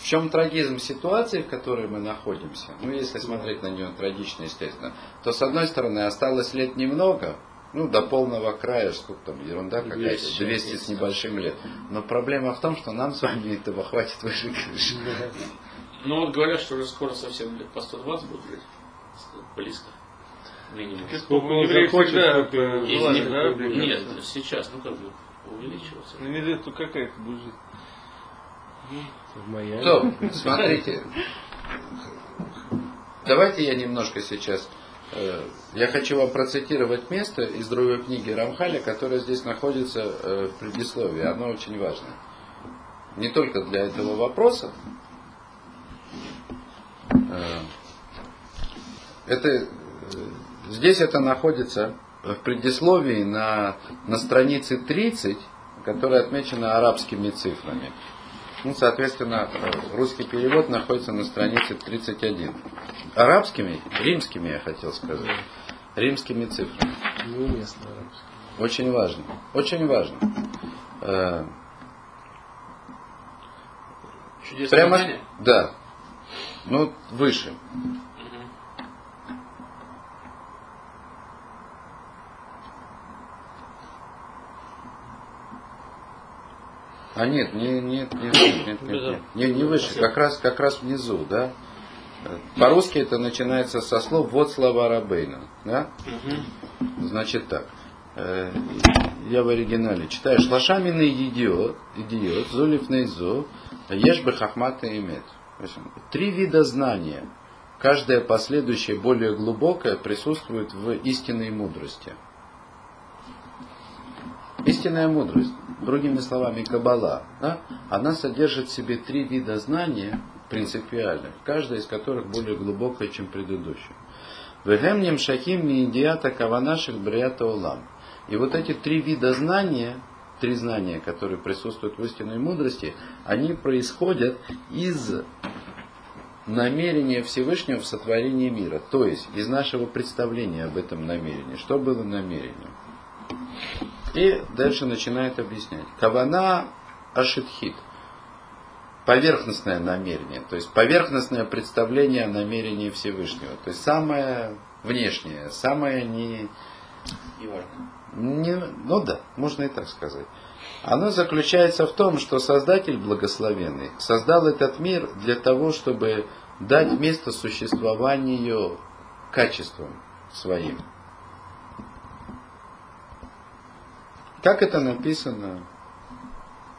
В чем трагизм ситуации, в которой мы находимся, ну если смотреть на нее трагично, естественно, то с одной стороны осталось лет немного, ну до полного края, сколько там, ерунда какая-то, 200. 200 с небольшим лет. Но проблема в том, что нам с вами этого хватит выше крыши. Ну вот говорят, что уже скоро совсем лет по 120 будут жить. Близко. Минимум. Сколько он захочет, всегда сколько ему Если желание, не- да? Нет, сейчас, ну как бы увеличиваться. Ну, не знаю, то какая это будет. В Майами. То, смотрите, давайте я немножко сейчас, э, я хочу вам процитировать место из другой книги Рамхаля, которое здесь находится э, в предисловии, оно очень важно. Не только для этого вопроса, Э, это, здесь это находится в предисловии на, на странице 30, которая отмечена арабскими цифрами. Ну, соответственно, русский перевод находится на странице 31. Арабскими, римскими, я хотел сказать. Римскими цифрами. Неуместно арабский. Очень важно. Очень важно. Э, Чудесное Прямо, да. Ну, выше. А нет, не, нет, нет, нет, нет, нет, нет. Не, не выше, как раз, как раз внизу, да. По-русски это начинается со слов «вот слова Рабейна», да. Значит так. э, Я в оригинале читаю. Шлашамины идиот, идиот, зулиф нейзо, ешь бы хахмата имет. Три вида знания. Каждое последующее, более глубокое, присутствует в истинной мудрости. Истинная мудрость, другими словами, кабала, да, она содержит в себе три вида знания принципиальных, каждая из которых более глубокая, чем предыдущая. Вегемнем шахим миидиата каванаших бриата улам. И вот эти три вида знания, три знания, которые присутствуют в истинной мудрости, они происходят из намерения Всевышнего в сотворении мира. То есть из нашего представления об этом намерении. Что было намерением? И дальше начинает объяснять. Кавана ашитхит. Поверхностное намерение. То есть поверхностное представление о намерении Всевышнего. То есть самое внешнее, самое не, не... Ну да, можно и так сказать. Оно заключается в том, что Создатель Благословенный создал этот мир для того, чтобы дать место существованию качествам своим. Как это написано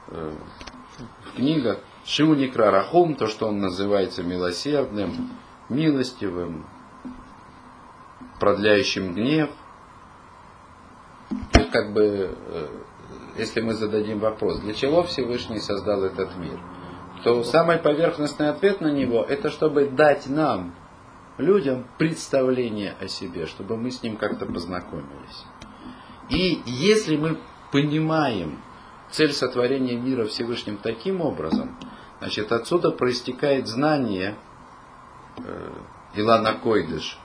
э, в книгах Шиуникра Рахум, то, что он называется милосердным, милостивым, продляющим гнев. То как бы, э, если мы зададим вопрос, для чего Всевышний создал этот мир, то самый поверхностный ответ на него, это чтобы дать нам, людям, представление о себе, чтобы мы с ним как-то познакомились. И если мы понимаем цель сотворения мира Всевышним таким образом, значит отсюда проистекает знание э, Илана Койдыш,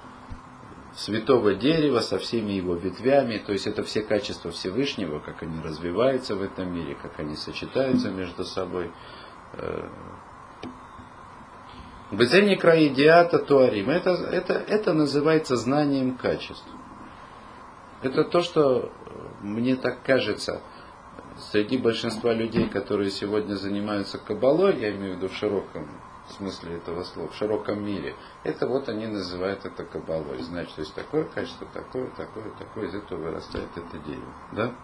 святого дерева со всеми его ветвями, то есть это все качества Всевышнего, как они развиваются в этом мире, как они сочетаются между собой. Безени краидиата туарим. Это, это, это называется знанием качеств. Это то, что мне так кажется, среди большинства людей, которые сегодня занимаются кабалой, я имею в виду в широком смысле этого слова, в широком мире, это вот они называют это кабалой. Значит, то есть такое качество, такое, такое, такое, из этого вырастает это дерево. Да?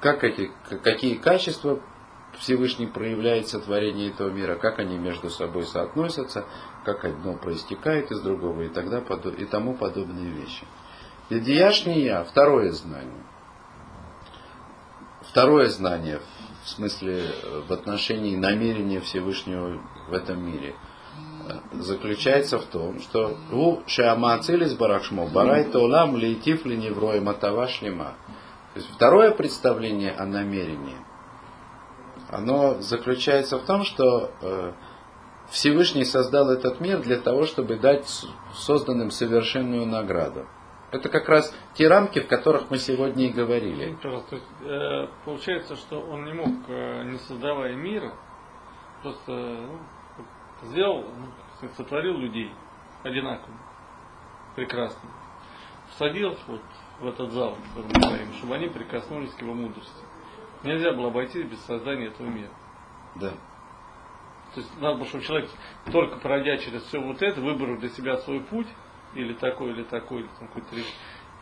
Как эти, какие качества Всевышний проявляет сотворение этого мира, как они между собой соотносятся, как одно проистекает из другого и, тогда, и тому подобные вещи. Идеяшния, второе знание. второе знание, в смысле э, в отношении намерения Всевышнего в этом мире, э, заключается в том, что у Шиамацилис Барахшмо Барай Толам Лейтиф Леневрой Матава Шлема. То есть второе представление о намерении, оно заключается в том, что э, Всевышний создал этот мир для того, чтобы дать созданным совершенную награду. Это как раз те рамки, в которых мы сегодня и говорили. То есть, э, получается, что он не мог, э, не создавая мира, просто ну, сделал, ну, сотворил людей одинаково, прекрасно. Всадил вот в этот зал, который мы говорим, чтобы они прикоснулись к его мудрости. Нельзя было обойтись без создания этого мира. Да. То есть надо было, чтобы человек, только пройдя через все вот это, выбрал для себя свой путь, или такой, или такой, или там какой-то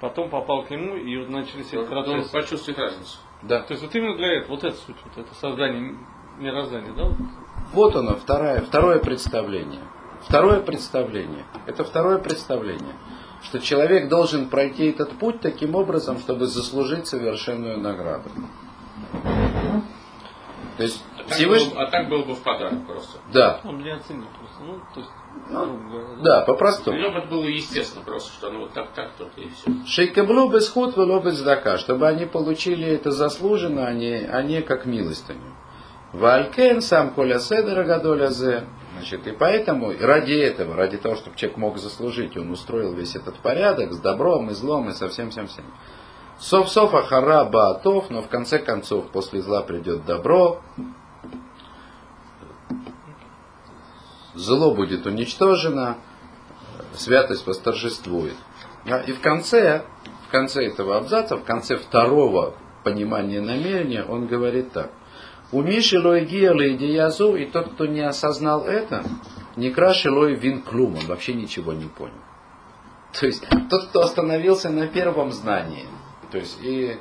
потом попал к нему, и вот начались эти процессы. почувствовать разницу. Да. То есть вот именно для этого, вот это суть, вот это создание мироздания, да? Вот оно, второе, второе представление. Второе представление. Это второе представление. Что человек должен пройти этот путь таким образом, чтобы заслужить совершенную награду. То есть а Всевышний... так, было, а так было бы в подарок просто. Да. Он не оценил просто. Ну, то есть, ну, да, по-простому. Либо это было естественно просто, что ну вот так, так, то и все. Шейкаблу без худ, вело без дака, чтобы они получили это заслуженно, а не, а не как милостыню. Валькен сам коля седера гадоля зе. Значит, и поэтому, ради этого, ради того, чтобы человек мог заслужить, он устроил весь этот порядок с добром и злом и со всем-всем-всем. Сов-сов ахара баатов, но в конце концов после зла придет добро, зло будет уничтожено, святость восторжествует. И в конце, в конце этого абзаца, в конце второго понимания намерения, он говорит так. У Миши Лойгия Лейдиязу, и тот, кто не осознал это, не краше Лой Вин Клум, он вообще ничего не понял. То есть тот, кто остановился на первом знании, то есть и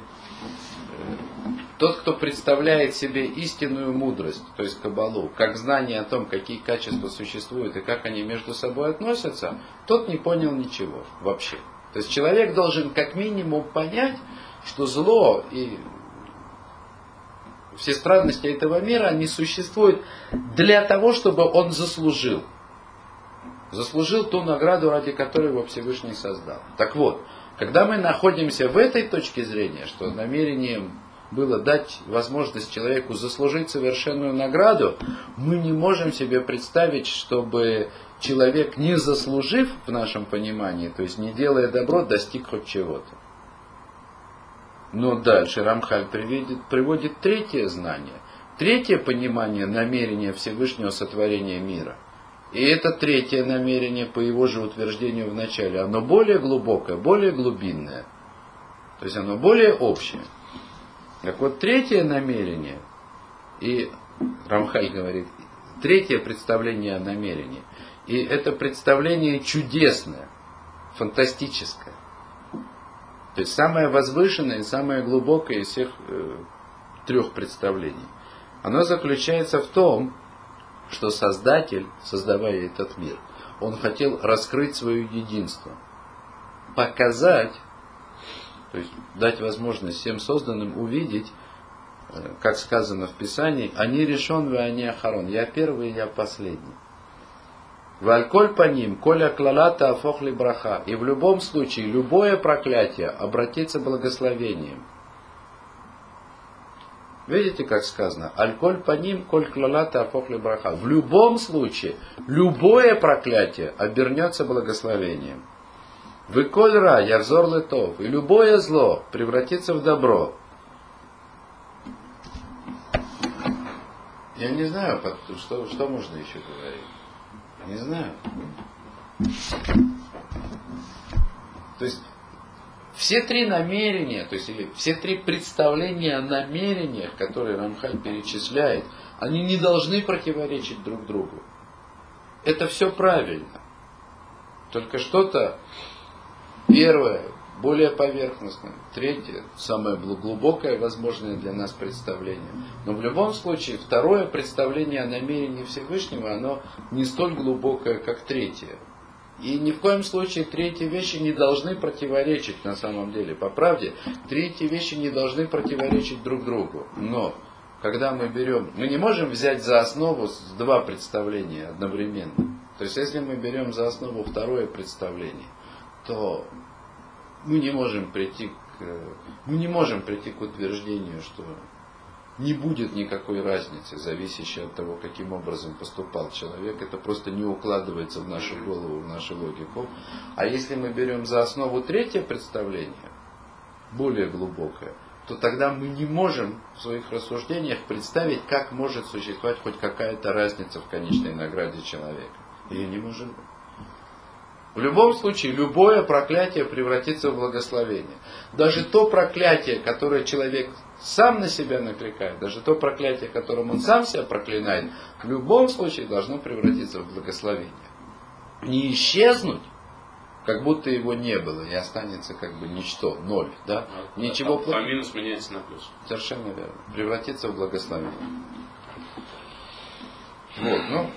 тот, кто представляет себе истинную мудрость, то есть кабалу, как знание о том, какие качества существуют и как они между собой относятся, тот не понял ничего вообще. То есть человек должен как минимум понять, что зло и все странности этого мира, они существуют для того, чтобы он заслужил. Заслужил ту награду, ради которой его Всевышний создал. Так вот, когда мы находимся в этой точке зрения, что намерением было дать возможность человеку заслужить совершенную награду, мы не можем себе представить, чтобы человек, не заслужив в нашем понимании, то есть не делая добро, достиг хоть чего-то. Но дальше Рамхаль приводит, приводит третье знание, третье понимание намерения Всевышнего сотворения мира. И это третье намерение, по его же утверждению в начале, оно более глубокое, более глубинное. То есть оно более общее. Так вот, третье намерение, и Рамхаль говорит, третье представление о намерении, и это представление чудесное, фантастическое. То есть самое возвышенное и самое глубокое из всех э, трех представлений. Оно заключается в том, что Создатель, создавая этот мир, он хотел раскрыть свое единство, показать, то есть дать возможность всем созданным увидеть, э, как сказано в Писании, они решен, вы они ахарон. Я первый, я последний. Вальколь по ним, коля клалата афохли браха. И в любом случае, любое проклятие обратится благословением. Видите, как сказано? Альколь по ним, коль клалата афохли браха. В любом случае, любое проклятие обернется благословением. Выколь я взор летов, и любое зло превратится в добро. Я не знаю, что, что можно еще говорить. Не знаю. То есть все три намерения, то есть или все три представления о намерениях, которые Рамхаль перечисляет, они не должны противоречить друг другу. Это все правильно. Только что-то Первое, более поверхностное. Третье, самое глубокое возможное для нас представление. Но в любом случае, второе представление о намерении Всевышнего, оно не столь глубокое, как третье. И ни в коем случае третьи вещи не должны противоречить на самом деле. По правде, третьи вещи не должны противоречить друг другу. Но когда мы берем, мы не можем взять за основу два представления одновременно. То есть, если мы берем за основу второе представление, то мы не можем прийти к, мы не можем прийти к утверждению, что не будет никакой разницы, зависящей от того, каким образом поступал человек. Это просто не укладывается в нашу голову, в нашу логику. А если мы берем за основу третье представление, более глубокое, то тогда мы не можем в своих рассуждениях представить, как может существовать хоть какая-то разница в конечной награде человека. Ее не может быть. В любом случае, любое проклятие превратится в благословение. Даже то проклятие, которое человек сам на себя накликает, даже то проклятие, которым он сам себя проклинает, в любом случае должно превратиться в благословение. Не исчезнуть, как будто его не было, и останется как бы ничто, ноль. Да? Ничего а, а минус меняется на плюс. Совершенно верно. Превратиться в благословение. Вот, ну,